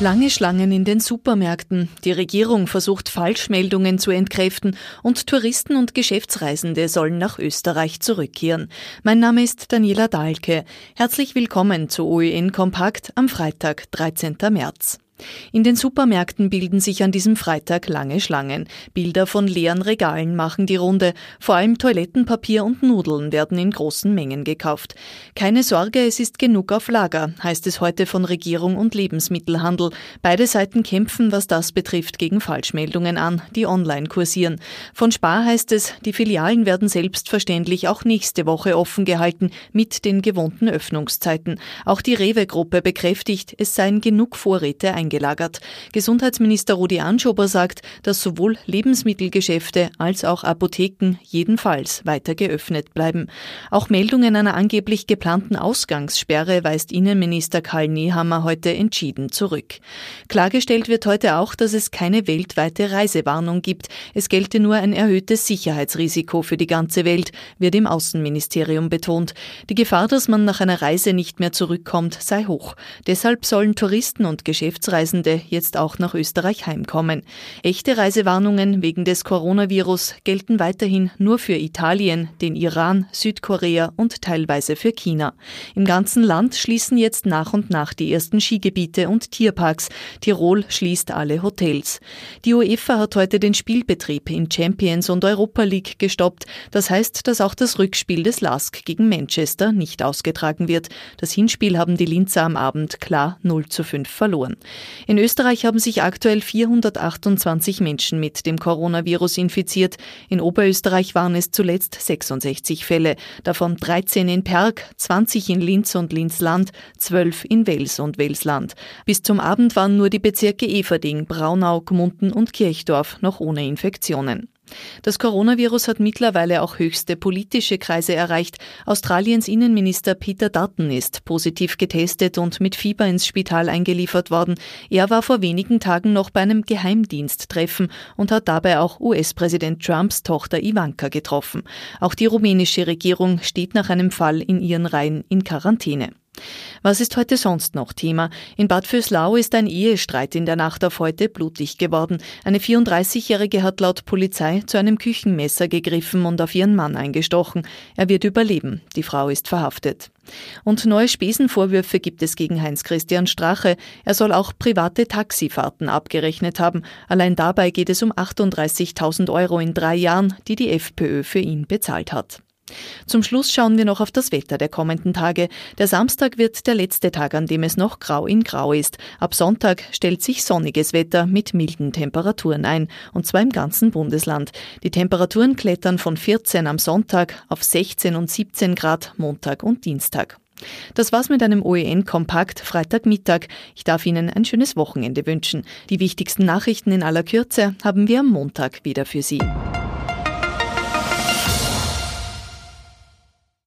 Lange Schlangen in den Supermärkten. Die Regierung versucht Falschmeldungen zu entkräften und Touristen und Geschäftsreisende sollen nach Österreich zurückkehren. Mein Name ist Daniela Dahlke. Herzlich willkommen zu OEN Kompakt am Freitag, 13. März. In den Supermärkten bilden sich an diesem Freitag lange Schlangen. Bilder von leeren Regalen machen die Runde. Vor allem Toilettenpapier und Nudeln werden in großen Mengen gekauft. Keine Sorge, es ist genug auf Lager, heißt es heute von Regierung und Lebensmittelhandel. Beide Seiten kämpfen, was das betrifft, gegen Falschmeldungen an, die online kursieren. Von Spar heißt es, die Filialen werden selbstverständlich auch nächste Woche offen gehalten mit den gewohnten Öffnungszeiten. Auch die Rewe-Gruppe bekräftigt, es seien genug Vorräte eingegangen eingelagert. Gesundheitsminister Rudi Anschober sagt, dass sowohl Lebensmittelgeschäfte als auch Apotheken jedenfalls weiter geöffnet bleiben. Auch Meldungen einer angeblich geplanten Ausgangssperre weist Innenminister Karl Nehammer heute entschieden zurück. Klargestellt wird heute auch, dass es keine weltweite Reisewarnung gibt. Es gelte nur ein erhöhtes Sicherheitsrisiko für die ganze Welt, wird im Außenministerium betont. Die Gefahr, dass man nach einer Reise nicht mehr zurückkommt, sei hoch. Deshalb sollen Touristen und Geschäftsreisende Ausreisende jetzt auch nach Österreich heimkommen. Echte Reisewarnungen wegen des Coronavirus gelten weiterhin nur für Italien, den Iran, Südkorea und teilweise für China. Im ganzen Land schließen jetzt nach und nach die ersten Skigebiete und Tierparks. Tirol schließt alle Hotels. Die UEFA hat heute den Spielbetrieb in Champions und Europa League gestoppt. Das heißt, dass auch das Rückspiel des LASK gegen Manchester nicht ausgetragen wird. Das Hinspiel haben die Linzer am Abend klar 0 zu 5 verloren. In Österreich haben sich aktuell 428 Menschen mit dem Coronavirus infiziert. In Oberösterreich waren es zuletzt 66 Fälle, davon 13 in Perg, 20 in Linz und Linzland, 12 in Wels und Welsland. Bis zum Abend waren nur die Bezirke Everding, Braunau, Gmunden und Kirchdorf noch ohne Infektionen. Das Coronavirus hat mittlerweile auch höchste politische Kreise erreicht. Australiens Innenminister Peter Dutton ist positiv getestet und mit Fieber ins Spital eingeliefert worden. Er war vor wenigen Tagen noch bei einem Geheimdiensttreffen und hat dabei auch US-Präsident Trumps Tochter Ivanka getroffen. Auch die rumänische Regierung steht nach einem Fall in ihren Reihen in Quarantäne. Was ist heute sonst noch Thema? In Bad Vöslau ist ein Ehestreit in der Nacht auf heute blutig geworden. Eine 34-Jährige hat laut Polizei zu einem Küchenmesser gegriffen und auf ihren Mann eingestochen. Er wird überleben. Die Frau ist verhaftet. Und neue Spesenvorwürfe gibt es gegen Heinz-Christian Strache. Er soll auch private Taxifahrten abgerechnet haben. Allein dabei geht es um 38.000 Euro in drei Jahren, die die FPÖ für ihn bezahlt hat. Zum Schluss schauen wir noch auf das Wetter der kommenden Tage. Der Samstag wird der letzte Tag, an dem es noch grau in grau ist. Ab Sonntag stellt sich sonniges Wetter mit milden Temperaturen ein, und zwar im ganzen Bundesland. Die Temperaturen klettern von 14 am Sonntag auf 16 und 17 Grad Montag und Dienstag. Das war's mit einem OEN-Kompakt Freitagmittag. Ich darf Ihnen ein schönes Wochenende wünschen. Die wichtigsten Nachrichten in aller Kürze haben wir am Montag wieder für Sie.